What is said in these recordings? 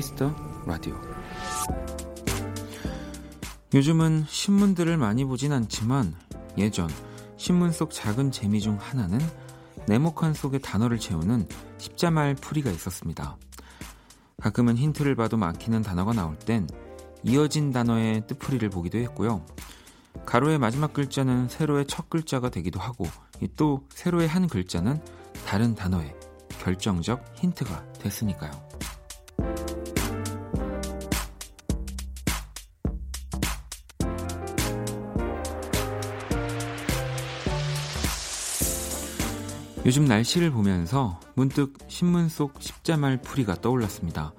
Kiss the Radio 요즘은 신문들을 많이 보진 않지만 예전 신문 속 작은 재미 중 하나는 네모칸 속에 단어를 채우는 십자말 풀이가 있었습니다. 가끔은 힌트를 봐도 막히는 단어가 나올 땐 이어진 단어의 뜻풀이를 보기도 했고요. 가로의 마지막 글자는 세로의 첫 글자가 되기도 하고 또 세로의 한 글자는 다른 단어의 결정적 힌트가 됐으니까요. 요즘 날씨를 보면서 문득 신문 속 십자말 풀이가 떠올랐습니다.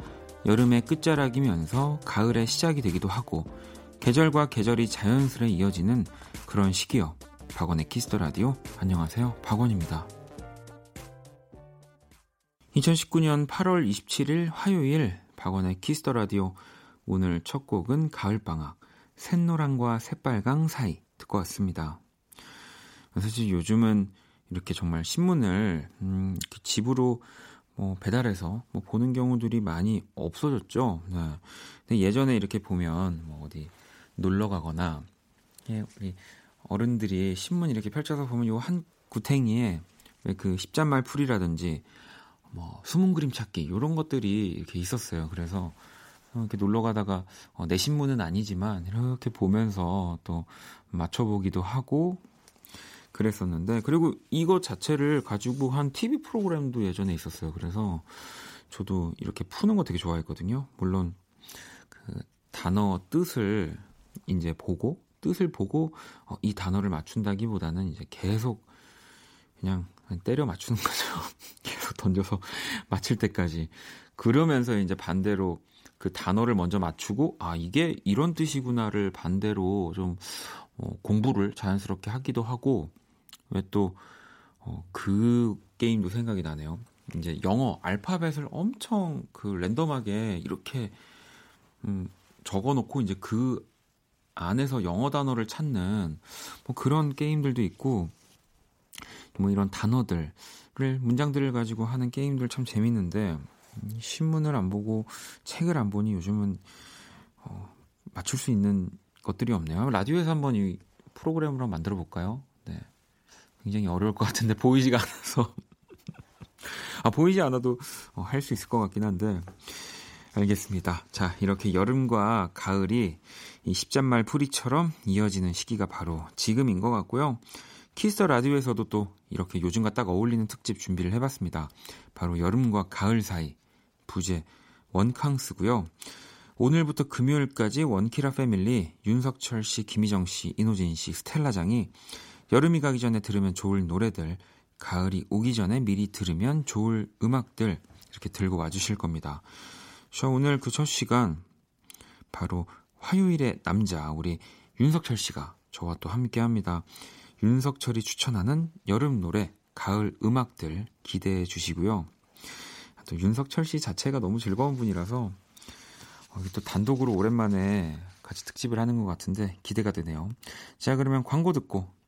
여름의 끝자락이면서 가을의 시작이 되기도 하고 계절과 계절이 자연스레 이어지는 그런 시기요. 박원의 Kiss the Radio 안녕하세요. 박원입니다. 2019년 8월 27일 화요일 박원의 Kiss the Radio 오늘 첫 곡은 가을방학 샛노랑과 새빨강 사이 듣고 왔습니다. 사실 요즘은 이렇게 정말 신문을 음, 집으로 뭐 배달해서 뭐 보는 경우들이 많이 없어졌죠. 네. 근데 예전에 이렇게 보면 뭐 어디 놀러 가거나 예, 우리 어른들이 신문 이렇게 펼쳐서 보면 요 한 구탱이에 그 십잔말 풀이라든지 뭐 숨은 그림 찾기 이런 것들이 이렇게 있었어요. 그래서 이렇게 놀러 가다가 어, 내 신문은 아니지만 이렇게 보면서 또 맞춰보기도 하고 그랬었는데 그리고 이거 자체를 가지고 한 TV 프로그램도 예전에 있었어요. 그래서 저도 이렇게 푸는 거 되게 좋아했거든요. 물론 그 단어 뜻을 이제 보고 뜻을 보고 어, 이 단어를 맞춘다기보다는 이제 계속 그냥 때려 맞추는 거죠. 계속 던져서 맞힐 때까지. 그러면서 이제 반대로 그 단어를 먼저 맞추고 아 이게 이런 뜻이구나를 반대로 좀 어, 공부를 자연스럽게 하기도 하고 왜 또그 어, 그 게임도 생각이 나네요. 이제 영어 알파벳을 엄청 그 랜덤하게 이렇게 음, 적어놓고 이제 그 안에서 영어 단어를 찾는 뭐 그런 게임들도 있고 뭐 이런 단어들을 문장들을 가지고 하는 게임들 참 재밌는데 신문을 안 보고 책을 안 보니 요즘은 어, 맞출 수 있는 것들이 없네요. 라디오에서 한번 이 프로그램으로 만들어 볼까요? 네. 굉장히 어려울 것 같은데 보이지가 않아서 아 보이지 않아도 어, 할 수 있을 것 같긴 한데 알겠습니다. 자 이렇게 여름과 가을이 이 십자말 풀이처럼 이어지는 시기가 바로 지금인 것 같고요. Kiss the Radio에서도 또 이렇게 요즘과 딱 어울리는 특집 준비를 해봤습니다. 바로 여름과 가을 사이 부제 원캉스고요. 오늘부터 금요일까지 원키라 패밀리 윤석철 씨, 김희정 씨, 이노진 씨, 스텔라장이 여름이 가기 전에 들으면 좋을 노래들, 가을이 오기 전에 미리 들으면 좋을 음악들 이렇게 들고 와주실 겁니다. 저 오늘 그 첫 시간 바로 화요일의 남자 우리 윤석철 씨가 저와 또 함께 합니다. 윤석철이 추천하는 여름 노래, 가을 음악들 기대해 주시고요. 또 윤석철 씨 자체가 너무 즐거운 분이라서 어, 또 단독으로 오랜만에 같이 특집을 하는 것 같은데 기대가 되네요. 자, 그러면 광고 듣고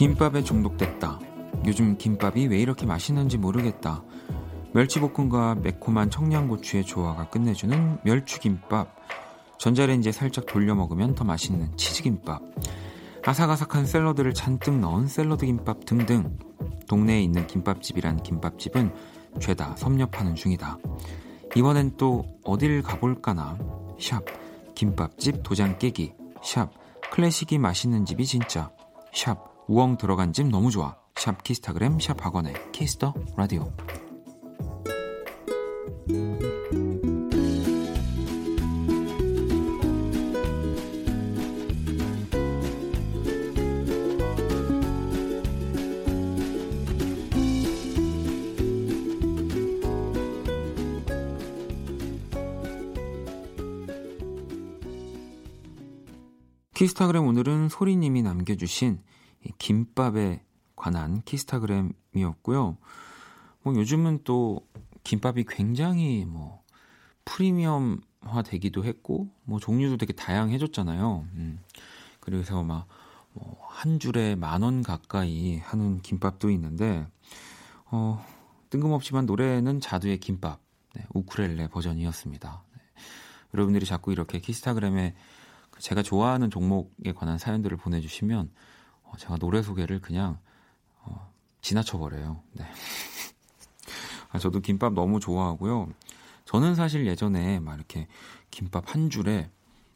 김밥에 중독됐다. 요즘 김밥이 왜 이렇게 맛있는지 모르겠다. 멸치볶음과 매콤한 청양고추의 조화가 끝내주는 멸추김밥. 전자레인지에 살짝 돌려 먹으면 더 맛있는 치즈김밥. 아삭아삭한 샐러드를 잔뜩 넣은 샐러드 김밥 등등. 동네에 있는 김밥집이란 김밥집은 죄다 섭렵하는 중이다. 이번엔 또 어딜 가볼까나. sharp 김밥집 도장 깨기. sharp 클래식이 맛있는 집이 진짜. sharp 우엉 들어간 집 너무 좋아. sharp 키스타그램 sharp 박원의 Kiss the Radio. 키스타그램 오늘은 소리님이 남겨주신 김밥에 관한 키스타그램이었고요. 뭐 요즘은 또 김밥이 굉장히 뭐 프리미엄화 되기도 했고 뭐 종류도 되게 다양해졌잖아요. 음. 그래서 막 뭐 한 줄에 만 원 가까이 하는 김밥도 있는데 어 뜬금없지만 노래는 자두의 김밥 네, 우쿠렐레 버전이었습니다. 네. 여러분들이 자꾸 이렇게 키스타그램에 제가 좋아하는 종목에 관한 사연들을 보내주시면 어, 제가 노래 소개를 그냥 어, 지나쳐버려요. 네. 아, 저도 김밥 너무 좋아하고요. 저는 사실 예전에 막 이렇게 김밥 한 줄에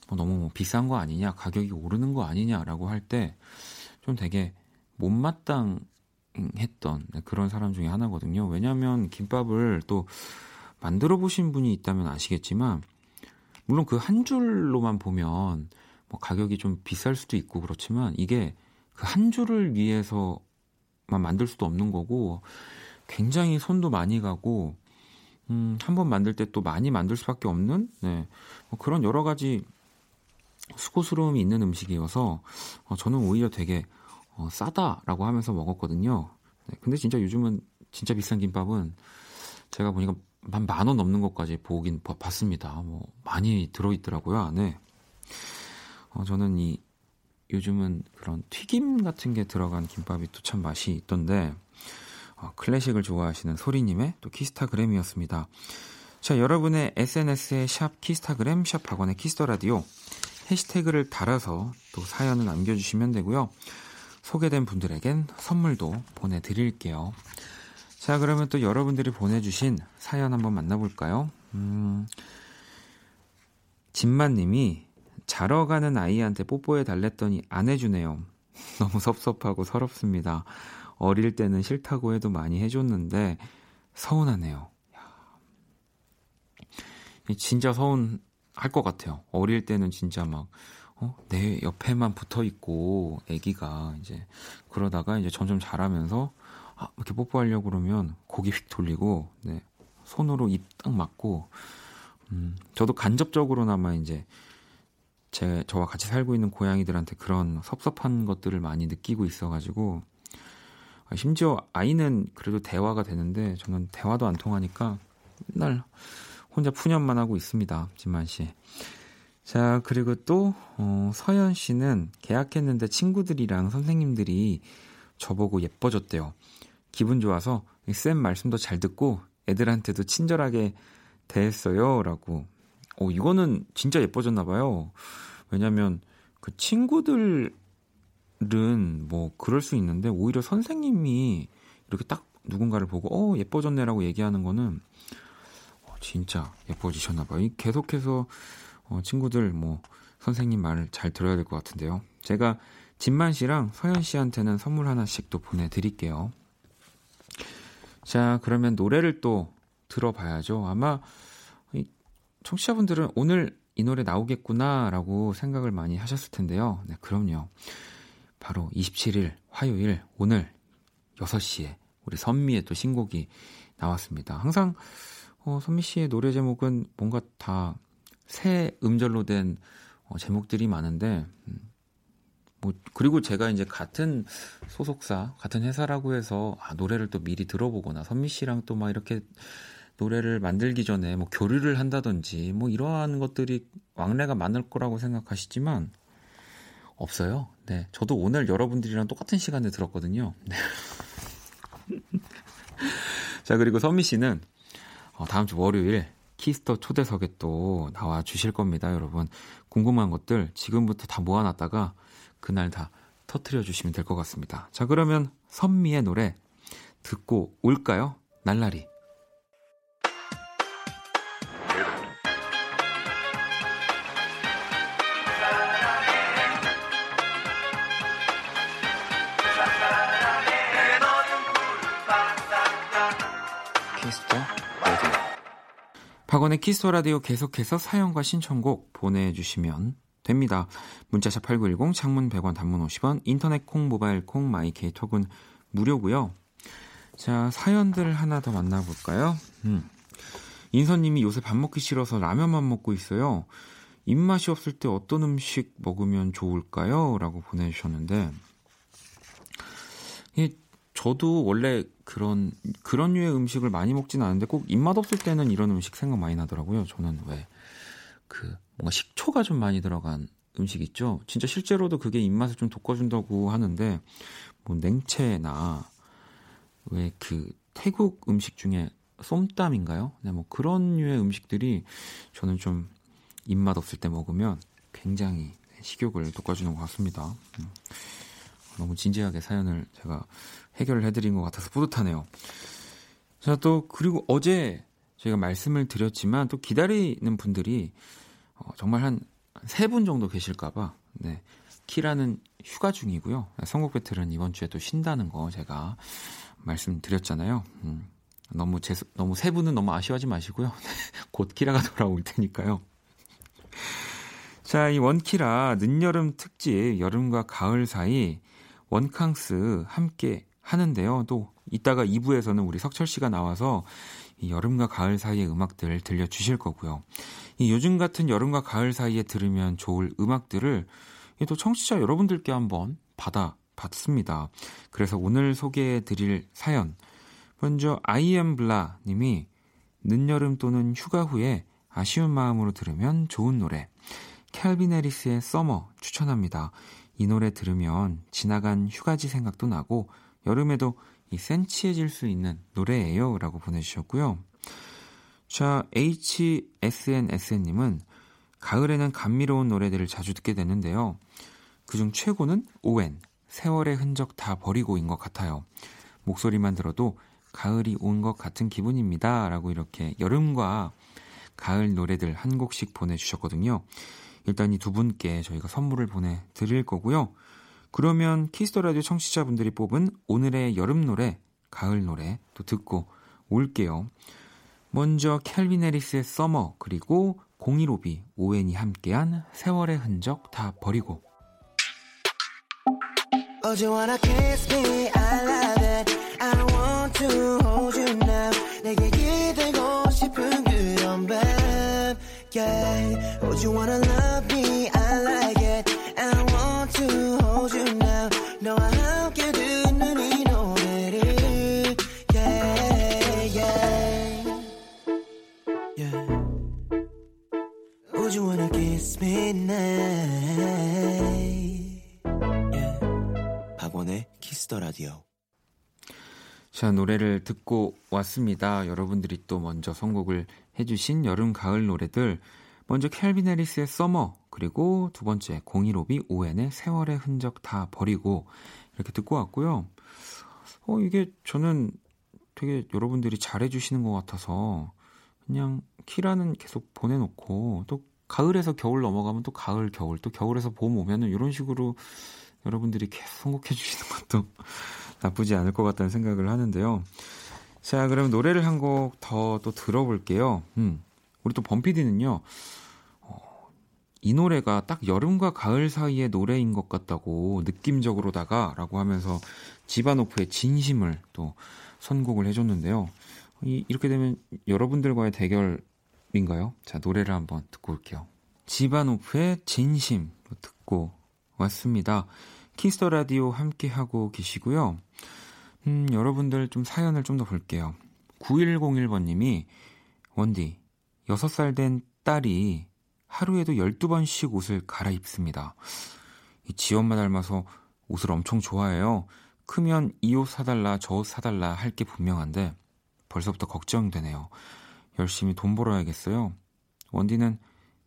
뭐 너무 뭐 비싼 거 아니냐, 가격이 오르는 거 아니냐라고 할 때 좀 되게 못마땅했던 네, 그런 사람 중에 하나거든요. 왜냐하면 김밥을 또 만들어 보신 분이 있다면 아시겠지만 물론 그 한 줄로만 보면 뭐 가격이 좀 비쌀 수도 있고 그렇지만 이게 그 한 줄을 위해서만 만들 수도 없는 거고 굉장히 손도 많이 가고 음, 한 번 만들 때 또 많이 만들 수밖에 없는 네, 뭐 그런 여러 가지 수고스러움이 있는 음식이어서 어, 저는 오히려 되게 어, 싸다라고 하면서 먹었거든요. 네, 근데 진짜 요즘은 진짜 비싼 김밥은 제가 보니까 만만원 넘는 것까지 보긴 봤습니다. 뭐 많이 들어있더라고요 안에. 어, 저는 이 요즘은 그런 튀김 같은 게 들어간 김밥이 또 참 맛이 있던데 어, 클래식을 좋아하시는 소리님의 또 키스타그램이었습니다. 자 여러분의 SNS에 샵 키스타그램 샵 박원의 키스터라디오 해시태그를 달아서 또 사연을 남겨주시면 되고요. 소개된 분들에겐 선물도 보내드릴게요. 자, 그러면 또 여러분들이 보내주신 사연 한번 만나볼까요? 음, 진만님이 자러 가는 아이한테 뽀뽀해 달랬더니 안 해주네요. 너무 섭섭하고 서럽습니다. 어릴 때는 싫다고 해도 많이 해줬는데 서운하네요. 진짜 서운 할 것 같아요. 어릴 때는 진짜 막, 어, 내 옆에만 붙어 있고, 애기가 이제, 그러다가 이제 점점 자라면서, 아, 이렇게 뽀뽀하려고 그러면 고기 휙 돌리고, 네, 손으로 입딱 막고, 음, 저도 간접적으로나마 이제, 제, 저와 같이 살고 있는 고양이들한테 그런 섭섭한 것들을 많이 느끼고 있어가지고, 아, 심지어 아이는 그래도 대화가 되는데, 저는 대화도 안 통하니까, 맨날, 혼자 푸념만 하고 있습니다. 진만 씨. 자, 그리고 또, 어, 서연 씨는 계약했는데 친구들이랑 선생님들이 저보고 예뻐졌대요. 기분 좋아서 쌤 말씀도 잘 듣고 애들한테도 친절하게 대했어요. 라고. 어, 이거는 진짜 예뻐졌나 봐요. 왜냐면 그 친구들은 뭐 그럴 수 있는데 오히려 선생님이 이렇게 딱 누군가를 보고 어, 예뻐졌네라고 얘기하는 거는 진짜 예뻐지셨나 봐요. 계속해서 어, 친구들 뭐 선생님 말을 잘 들어야 될 것 같은데요. 제가 진만 씨랑 서현 씨한테는 선물 하나씩 또 보내드릴게요. 자, 그러면 노래를 또 들어봐야죠. 아마 청취자분들은 오늘 이 노래 나오겠구나라고 생각을 많이 하셨을 텐데요. 네, 그럼요. 바로 27일 화요일 오늘 6시에 우리 선미의 또 신곡이 나왔습니다. 항상 어, 선미 씨의 노래 제목은 뭔가 다 새 음절로 된 어, 제목들이 많은데, 음, 뭐, 그리고 제가 이제 같은 소속사, 같은 회사라고 해서, 아, 노래를 또 미리 들어보거나, 선미 씨랑 또 막 이렇게 노래를 만들기 전에 뭐 교류를 한다든지, 뭐 이러한 것들이 왕래가 많을 거라고 생각하시지만, 없어요. 네. 저도 오늘 여러분들이랑 똑같은 시간에 들었거든요. 네. 자, 그리고 선미 씨는 어, 다음 주 월요일 Kiss the 초대석에 또 나와 주실 겁니다, 여러분. 궁금한 것들 지금부터 다 모아놨다가 그날 다 터트려 주시면 될 것 같습니다. 자, 그러면 선미의 노래 듣고 올까요? 날라리. 박원의 Kiss Radio 계속해서 사연과 신청곡 보내주시면 됩니다. 문자 sharp 8910, 장문 100원, 단문 50원, 인터넷 콩, 모바일 콩, my K 톡은 무료고요. 자, 사연들 하나 더 만나볼까요? 음. 인선님이 요새 밥 먹기 싫어서 라면만 먹고 있어요. 입맛이 없을 때 어떤 음식 먹으면 좋을까요? 라고 보내주셨는데, 이 저도 원래 그런, 그런 류의 음식을 많이 먹진 않은데 꼭 입맛 없을 때는 이런 음식 생각 많이 나더라고요. 저는 왜, 그, 뭔가 식초가 좀 많이 들어간 음식 있죠? 진짜 실제로도 그게 입맛을 좀 돋궈준다고 하는데, 뭐 냉채나, 왜 그 태국 음식 중에 쏨땀인가요? 네, 뭐 그런 류의 음식들이 저는 좀 입맛 없을 때 먹으면 굉장히 식욕을 돋궈주는 것 같습니다. 음. 너무 진지하게 사연을 제가 해결을 해드린 것 같아서 뿌듯하네요. 자, 또, 그리고 어제 저희가 말씀을 드렸지만 또 기다리는 분들이 어, 정말 한 세 분 정도 계실까봐, 네. 키라는 휴가 중이고요. 선곡 배틀은 이번 주에 또 쉰다는 거 제가 말씀드렸잖아요. 음, 너무 제, 너무 세 분은 너무 아쉬워하지 마시고요. 곧 키라가 돌아올 테니까요. 자, 이 원키라 늦여름 특집 여름과 가을 사이 원캉스 함께 하는데요. 또 이따가 2부에서는 우리 석철 씨가 나와서 이 여름과 가을 사이의 음악들 들려주실 거고요. 이 요즘 같은 여름과 가을 사이에 들으면 좋을 음악들을 또 청취자 여러분들께 한번 받아 봤습니다. 그래서 오늘 소개해 드릴 사연. 먼저 아이엠블라 님이 늦여름 또는 휴가 후에 아쉬운 마음으로 들으면 좋은 노래. 캘빈 해리스의 Summer 추천합니다. 이 노래 들으면 지나간 휴가지 생각도 나고 여름에도 이 센치해질 수 있는 노래예요. 라고 보내주셨고요. 자, HSNSN님은 가을에는 감미로운 노래들을 자주 듣게 되는데요. 그중 최고는 오왠, 세월의 흔적 다 버리고인 것 같아요. 목소리만 들어도 가을이 온 것 같은 기분입니다. 라고 이렇게 여름과 가을 노래들 한 곡씩 보내주셨거든요. 일단 이 두 분께 저희가 선물을 보내드릴 거고요. 그러면 Kiss the Radio 청취자분들이 뽑은 오늘의 여름 노래, 가을 노래 또 듣고 올게요. 먼저 캘빈 해리스의 Summer 그리고 015B 오왠이 함께한 세월의 흔적 다 버리고 Oh, you wanna kiss me? I love it. I want to hold you now. 내게 기대고 싶은 그런 밤. Yeah. Oh, you wanna love me? Me now? 박원의 Kiss the Radio. 자, 노래를 듣고 왔습니다. 여러분들이 또 먼저 선곡을 해주신 여름, 가을 노래들. 먼저 캘빈 해리스의 Summer, 그리고 두 번째 015B 오왠의 세월의 흔적 다 버리고 이렇게 듣고 왔고요. 어, 이게 저는 되게 여러분들이 잘해주시는 것 같아서 그냥 키라는 계속 보내놓고 또 가을에서 겨울 넘어가면 또 가을, 겨울, 또 겨울에서 봄 오면은 이런 식으로 여러분들이 계속 선곡해 주시는 것도 나쁘지 않을 것 같다는 생각을 하는데요. 자, 그럼 노래를 한 곡 더 또 들어볼게요. 음, 우리 또 범피디는요, 어, 이 노래가 딱 여름과 가을 사이의 노래인 것 같다고 느낌적으로다가 라고 하면서 지바노프의 진심을 또 선곡을 해줬는데요. 이, 이렇게 되면 여러분들과의 대결 인가요? 자, 노래를 한번 듣고 올게요. 지바노프의 진심 듣고 왔습니다. Kiss the Radio 함께 하고 계시고요. 음, 여러분들 좀 사연을 좀 더 볼게요. 9101번님이 원디 6살 된 딸이 하루에도 12번씩 옷을 갈아입습니다. 지 엄마 닮아서 옷을 엄청 좋아해요. 크면 이 옷 사달라 저 옷 사달라 할 게 분명한데 벌써부터 걱정되네요. 열심히 돈 벌어야겠어요. 원디는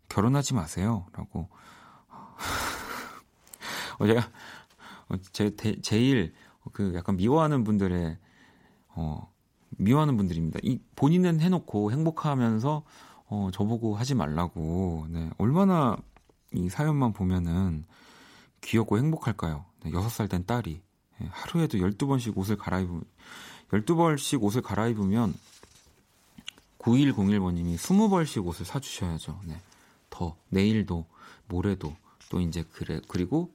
결혼하지 마세요. 라고 어, 제가 어, 제 대, 제일 그 약간 미워하는 분들의 어 미워하는 분들입니다. 이 본인은 해놓고 행복하면서 어 저보고 하지 말라고. 네. 얼마나 이 사연만 보면은 귀엽고 행복할까요? 네, 6살 된 딸이 네, 하루에도 12번씩 옷을 갈아입으면 12벌씩 옷을 갈아입으면 9101번님이 20벌씩 옷을 사주셔야죠. 네. 더 내일도 모레도 또 이제 그래 그리고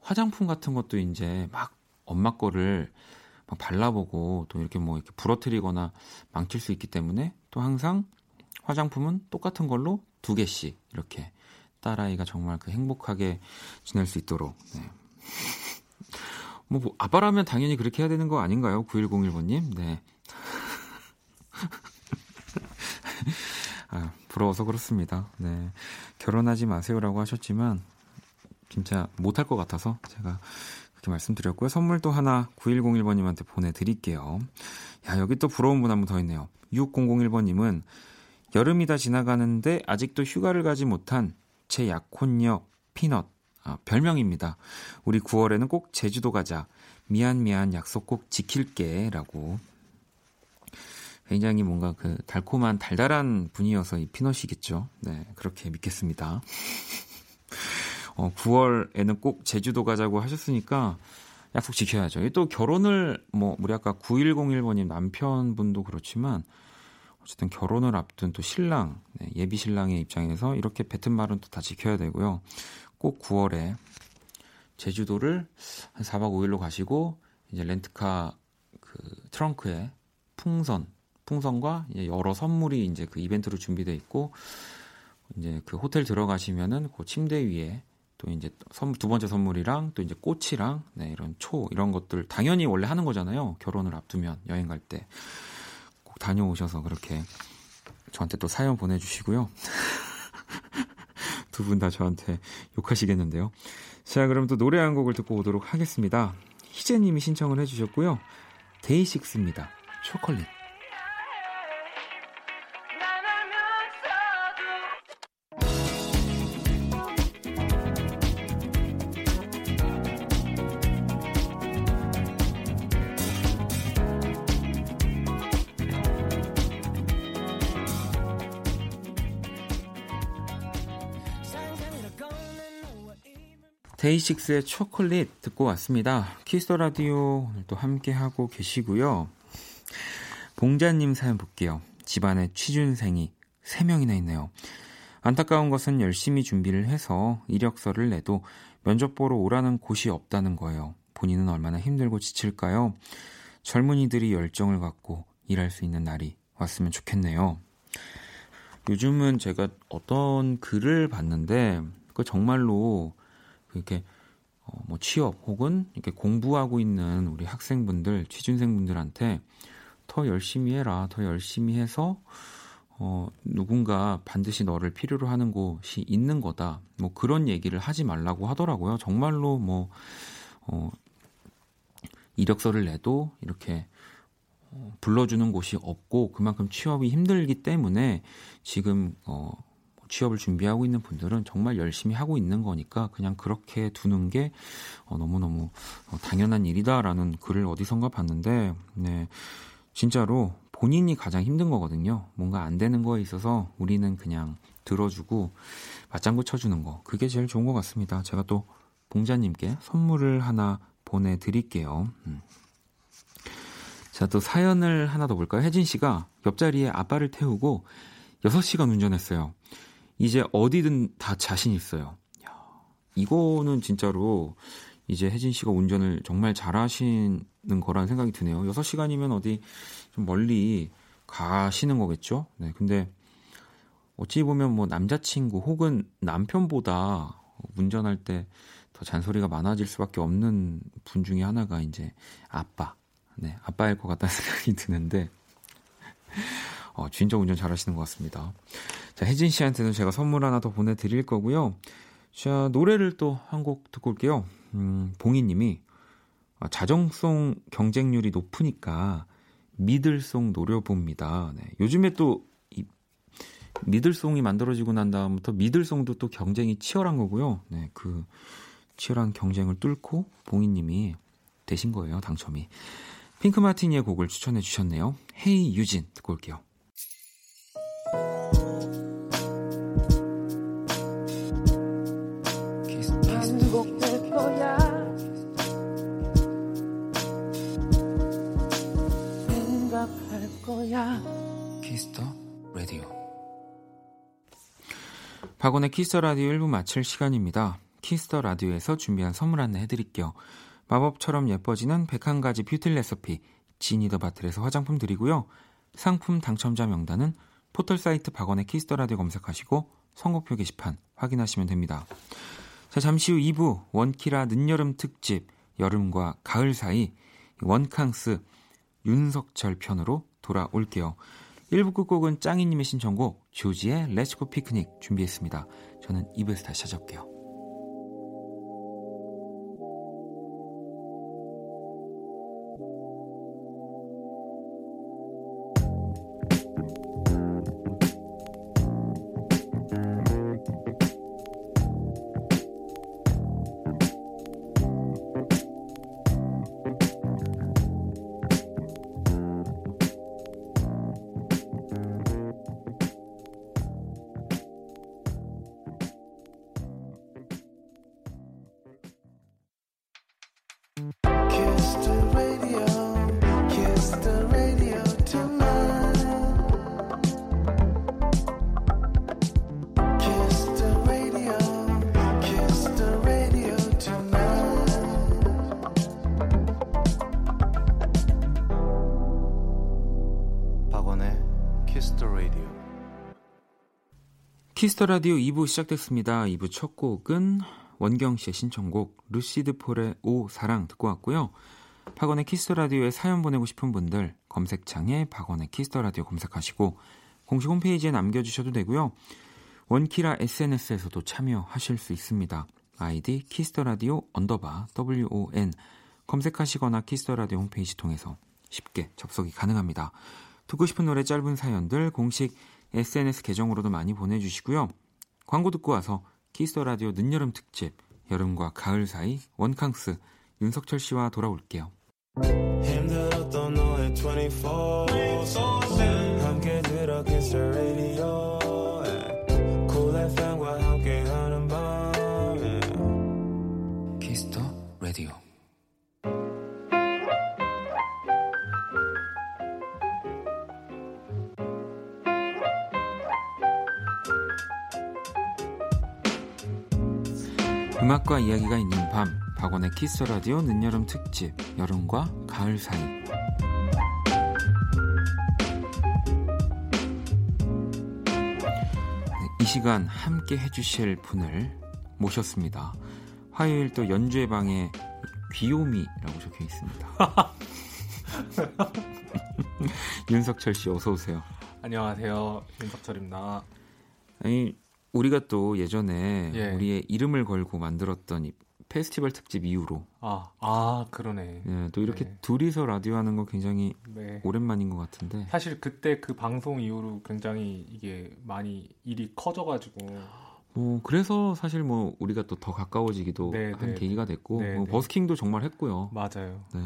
화장품 같은 것도 이제 막 엄마 거를 막 발라보고 또 이렇게 뭐 이렇게 부러뜨리거나 망칠 수 있기 때문에 또 항상 화장품은 똑같은 걸로 두 개씩 이렇게 딸아이가 정말 그 행복하게 지낼 수 있도록. 네. 뭐, 뭐, 아빠라면 당연히 그렇게 해야 되는 거 아닌가요? 9101번님? 네. 아, 부러워서 그렇습니다. 네. 결혼하지 마세요라고 하셨지만, 진짜 못할 것 같아서 제가 그렇게 말씀드렸고요. 선물도 하나 9101번님한테 보내드릴게요. 야, 여기 또 부러운 분 한 분 더 있네요. 6001번님은 여름이 다 지나가는데 아직도 휴가를 가지 못한 제 약혼녀 피넛 아, 별명입니다. 우리 9월에는 꼭 제주도 가자. 미안 미안 약속 꼭 지킬게 라고. 굉장히 뭔가 그 달콤한 달달한 분이어서 이 피넛이겠죠. 네, 그렇게 믿겠습니다. 어, 9월에는 꼭 제주도 가자고 하셨으니까 약속 지켜야죠. 또 결혼을 뭐 우리 아까 9101번님 남편분도 그렇지만 어쨌든 결혼을 앞둔 또 신랑, 네, 예비 신랑의 입장에서 이렇게 뱉은 말은 또 다 지켜야 되고요. 꼭 9월에 제주도를 한 4박 5일로 가시고 이제 렌트카 그 트렁크에 풍선, 풍선과 여러 선물이 이제 그 이벤트로 준비돼 있고 이제 그 호텔 들어가시면은 그 침대 위에 또 이제 선물 두 번째 선물이랑 또 이제 꽃이랑 네, 이런 초 이런 것들 당연히 원래 하는 거잖아요. 결혼을 앞두면 여행 갈 때. 다녀오셔서 그렇게 저한테 또 사연 보내 주시고요. 두 분 다 저한테 욕하시겠는데요. 자, 그럼 또 노래 한 곡을 듣고 오도록 하겠습니다. 희재 님이 신청을 해 주셨고요. 데이식스입니다. 초콜릿. 데이식스의 초콜릿 듣고 왔습니다. Kiss the Radio 또 함께 하고 계시고요. 봉자님 사연 볼게요. 집안에 취준생이 3명이나 있네요. 안타까운 것은 열심히 준비를 해서 이력서를 내도 면접 보러 오라는 곳이 없다는 거예요. 본인은 얼마나 힘들고 지칠까요? 젊은이들이 열정을 갖고 일할 수 있는 날이 왔으면 좋겠네요. 요즘은 제가 어떤 글을 봤는데 그 정말로 이렇게 어, 뭐 취업 혹은 이렇게 공부하고 있는 우리 학생분들, 취준생분들한테 더 열심히 해라, 더 열심히 해서 어, 누군가 반드시 너를 필요로 하는 곳이 있는 거다. 뭐 그런 얘기를 하지 말라고 하더라고요. 정말로 뭐, 어, 이력서를 내도 이렇게 어, 불러주는 곳이 없고 그만큼 취업이 힘들기 때문에 지금 어, 취업을 준비하고 있는 분들은 정말 열심히 하고 있는 거니까 그냥 그렇게 두는 게 어, 너무너무 어, 당연한 일이다라는 글을 어디선가 봤는데, 네. 진짜로 본인이 가장 힘든 거거든요. 뭔가 안 되는 거에 있어서 우리는 그냥 들어주고 맞장구 쳐주는 거. 그게 제일 좋은 것 같습니다. 제가 또 봉자님께 선물을 하나 보내드릴게요. 음. 자, 또 사연을 하나 더 볼까요? 혜진 씨가 옆자리에 아빠를 태우고 6시간 운전했어요. 이제 어디든 다 자신 있어요. 야, 이거는 진짜로 이제 혜진 씨가 운전을 정말 잘하시는 거라는 생각이 드네요. 6시간이면 어디 좀 멀리 가시는 거겠죠? 네, 근데 어찌 보면 뭐 남자친구 혹은 남편보다 운전할 때 더 잔소리가 많아질 수밖에 없는 분 중에 하나가 이제 아빠. 네, 아빠일 것 같다는 생각이 드는데, 어, 진짜 운전 잘하시는 것 같습니다. 자, 혜진 씨한테는 제가 선물 하나 더 보내드릴 거고요. 자, 노래를 또 한 곡 듣고 올게요. 음, 봉이 님이 아, 자정송 경쟁률이 높으니까 미들송 노려봅니다. 네, 요즘에 또 이, 미들송이 만들어지고 난 다음부터 미들송도 또 경쟁이 치열한 거고요. 네, 그 치열한 경쟁을 뚫고 봉이 님이 되신 거예요, 당첨이. 핑크 마티니의 곡을 추천해 주셨네요. Hey Eugene 듣고 올게요. 거야. Kiss the Radio. 박원의 Kiss the Radio 1부 마칠 시간입니다. Kiss the Radio에서 준비한 선물 안내 해드릴게요. 마법처럼 예뻐지는 101가지 뷰티 레시피 Genie the Bottle에서 화장품 드리고요. 상품 당첨자 명단은 포털 사이트 박원의 Kiss the Radio 검색하시고 선곡표 게시판 확인하시면 됩니다. 자, 잠시 후 2부 원키라 늦여름 특집 여름과 가을 사이 원캉스 윤석철 편으로 돌아올게요. 1부 끝곡은 짱이님의 신청곡 조지의 렛츠고 피크닉 준비했습니다. 저는 2부에서 다시 찾아올게요. Kiss the Radio 2부 시작됐습니다. 2부 첫 곡은 원경 씨의 신청곡 루시드 폴의 오 사랑 듣고 왔고요. 박원의 Kiss the Radio에 사연 보내고 싶은 분들 검색창에 박원의 Kiss the Radio 검색하시고 공식 홈페이지에 남겨주셔도 되고요. 원키라 SNS에서도 참여하실 수 있습니다. 아이디 Kiss the Radio 언더바 WON 검색하시거나 Kiss the Radio 홈페이지 통해서 쉽게 접속이 가능합니다. 듣고 싶은 노래 짧은 사연들 공식 SNS 계정으로도 많이 보내주시고요. 광고 듣고 와서 Kiss the Radio 늦여름 특집 여름과 가을 사이 원캉스 윤석철 씨와 돌아올게요. 힘들었던 너의 24 함께 들어 키스 음악과 이야기가 있는 밤 박원의 키스 라디오 늦여름 특집 여름과 가을 사이 이 시간 함께 해주실 분을 모셨습니다. 화요일 또 연주의 방에 귀요미라고 적혀 있습니다. 윤석철 씨 어서 오세요. 안녕하세요. 윤석철입니다. 아니 우리가 또 예전에 예. 우리의 이름을 걸고 만들었던 이 페스티벌 특집 이후로 아, 아 그러네. 예, 또 이렇게 네. 둘이서 라디오 하는 거 굉장히 네. 오랜만인 것 같은데. 사실 그때 그 방송 이후로 굉장히 이게 많이 일이 커져가지고. 뭐 그래서 사실 뭐 우리가 또 더 가까워지기도 네, 한 네. 계기가 됐고 네, 뭐 네. 버스킹도 정말 했고요. 맞아요. 네.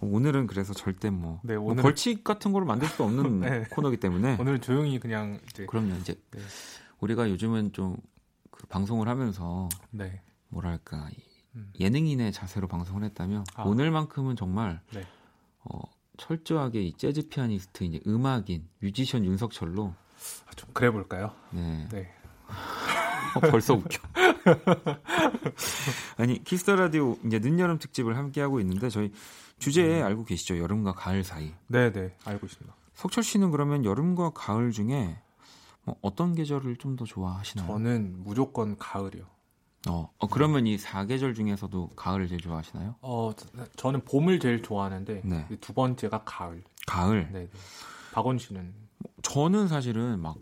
오늘은 그래서 절대 뭐, 네, 뭐 오늘은... 뭐 벌칙 같은 거를 만들 수 없는 네. 코너기 때문에 오늘은 조용히 그냥 이제 그럼요 이제 네. 우리가 요즘은 좀 그 방송을 하면서 네. 뭐랄까 음. 예능인의 자세로 방송을 했다면 아. 오늘만큼은 정말 네. 어, 철저하게 이 재즈 피아니스트 이제 음악인 뮤지션 윤석철로 아, 좀 그래 볼까요? 네. 네. 어, 벌써 웃겨. 아니 Kiss the Radio 이제 늦여름 특집을 함께 하고 있는데 저희 주제 음. 알고 계시죠? 여름과 가을 사이. 네, 네, 알고 있습니다. 석철 씨는 그러면 여름과 가을 중에 뭐 어떤 계절을 좀 더 좋아하시나요? 저는 무조건 가을이요. 어, 어 그러면 이 사계절 중에서도 가을을 제일 좋아하시나요? 어, 저는 봄을 제일 좋아하는데 네. 두 번째가 가을. 가을. 네. 네. 박원 씨는 저는 사실은 막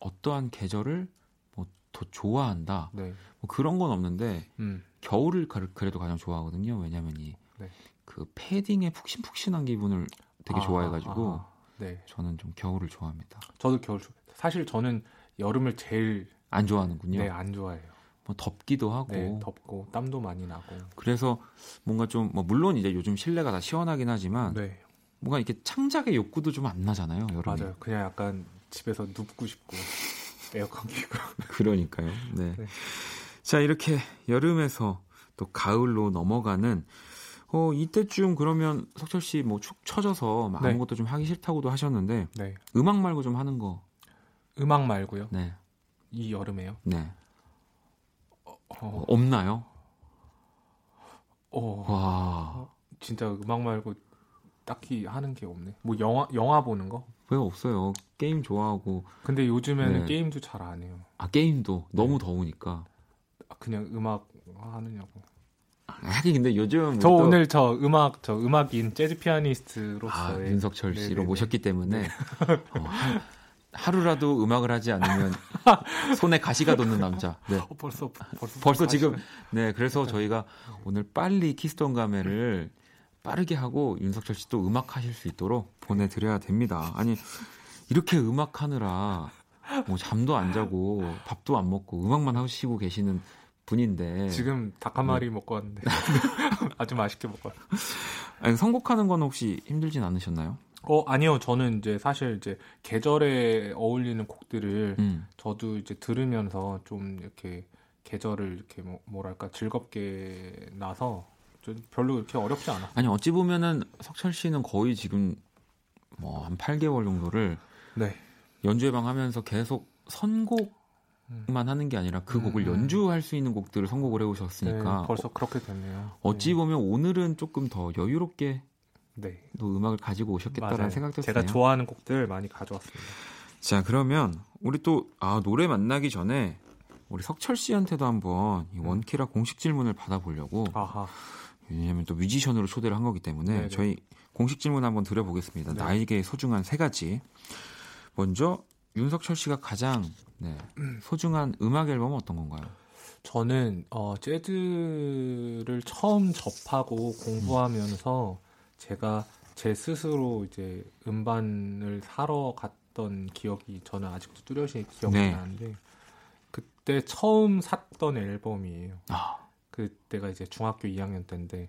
어떠한 계절을 뭐 더 좋아한다. 네. 뭐 그런 건 없는데 음. 겨울을 그래도 가장 좋아하거든요. 왜냐하면 이그 네. 패딩의 푹신푹신한 기분을 되게 아, 좋아해가지고 아, 네. 저는 좀 겨울을 좋아합니다. 저도 겨울 좋. 사실 저는 여름을 제일 안 좋아하는군요. 네, 안 좋아해요. 뭐 덥기도 하고 네, 덥고 땀도 많이 나고 그래서 뭔가 좀 뭐 물론 이제 요즘 실내가 다 시원하긴 하지만 네. 뭔가 이렇게 창작의 욕구도 좀 안 나잖아요 여름에 맞아요 그냥 약간 집에서 눕고 싶고 에어컨 키고 그러니까요 네. 네. 자 이렇게 여름에서 또 가을로 넘어가는 어 이때쯤 그러면 석철 씨 뭐 축 처져서 네. 아무것도 좀 하기 싫다고도 하셨는데 네. 음악 말고 좀 하는 거 음악 말고요. 네. 이 여름에요. 네. 어, 어... 없나요? 어. 와. 진짜 음악 말고 딱히 하는 게 없네. 뭐 영화 영화 보는 거? 왜 없어요. 게임 좋아하고. 근데 요즘에는 네. 게임도 잘 안 해요. 아 게임도 너무 네. 더우니까. 아, 그냥 음악 하느냐고. 하긴 근데 요즘 저 또- 오늘 저 음악 저 음악인 재즈 아, 피아니스트로서의 윤석철 씨로 네네네. 모셨기 때문에 어, 하, 하루라도 음악을 하지 않으면 손에 가시가 돋는 남자. 네. 어, 벌써 벌써 벌써 지금. 네 그래서 저희가 오늘 빨리 키스톤 가메를 빠르게 하고 윤석철 씨또 음악 하실 수 있도록 보내드려야 됩니다. 아니 이렇게 음악 하느라 뭐 잠도 안 자고 밥도 안 먹고 음악만 하시고 계시는 분인데 지금 닭한 네. 마리 먹고 왔는데 아주 맛있게 먹고 왔어요. 아니, 선곡하는 건 혹시 힘들진 않으셨나요? 어 아니요 저는 이제 사실 이제 계절에 어울리는 곡들을 음. 저도 이제 들으면서 좀 이렇게 계절을 이렇게 뭐, 뭐랄까 즐겁게 나서 좀 별로 그렇게 어렵지 않아. 아니 어찌 보면은 석철 씨는 거의 지금 뭐 한 8개월 정도를 네. 연주회방 하면서 계속 선곡 만 하는 게 아니라 그 음, 곡을 음. 연주할 수 있는 곡들을 선곡을 네, 해오셨으니까 벌써 그렇게 됐네요. 어찌 보면 오늘은 조금 더 여유롭게 네. 또 음악을 가지고 오셨겠다라는 맞아요. 생각도 제가 드네요. 좋아하는 곡들 많이 가져왔습니다. 자 그러면 우리 또 아, 노래 만나기 전에 우리 석철 씨한테도 한번 이 원키라 공식 질문을 받아보려고 아하. 왜냐하면 또 뮤지션으로 초대를 한 거기 때문에 네네. 저희 공식 질문 한번 드려보겠습니다. 네. 나에게 소중한 세 가지. 먼저 윤석철 씨가 가장 네, 소중한 음악 앨범은 어떤 건가요? 저는 어, 재즈를 처음 접하고 공부하면서 제가 제 스스로 이제 음반을 사러 갔던 기억이 저는 아직도 뚜렷이 기억이 네. 나는데 그때 처음 샀던 앨범이에요. 아, 그때가 이제 중학교 2학년 때인데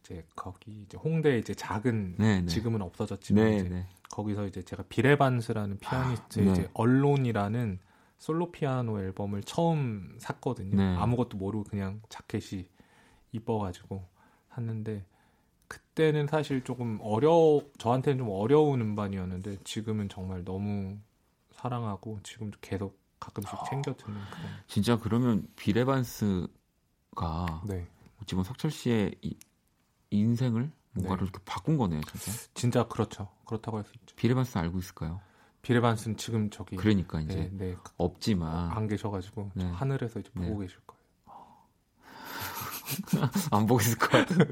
이제 거기 이제 홍대 이제 작은 네, 네. 지금은 없어졌지만 네, 이제 네. 거기서 이제 제가 비레반스라는 피아니스트의 네. 이제 언론이라는 솔로 피아노 앨범을 처음 샀거든요. 네. 아무것도 모르고 그냥 자켓이 이뻐가지고 샀는데 그때는 사실 조금 어려 저한테는 좀 어려운 음반이었는데 지금은 정말 너무 사랑하고 지금도 계속 가끔씩 챙겨 듣는 그런. 진짜 그러면 비레반스가 네, 보면 석철 씨의 이, 인생을 뭔가를 네. 이렇게 바꾼 거네요, 진짜. 진짜 그렇죠. 그렇다고 할 수 있죠. 비레반스 알고 있을까요? 비레반스는 지금 저기 그러니까 이제 네, 네, 없지만 안 계셔가지고 네. 하늘에서 이제 네. 보고 계실 거예요. 안 보고 있을 것 같아요.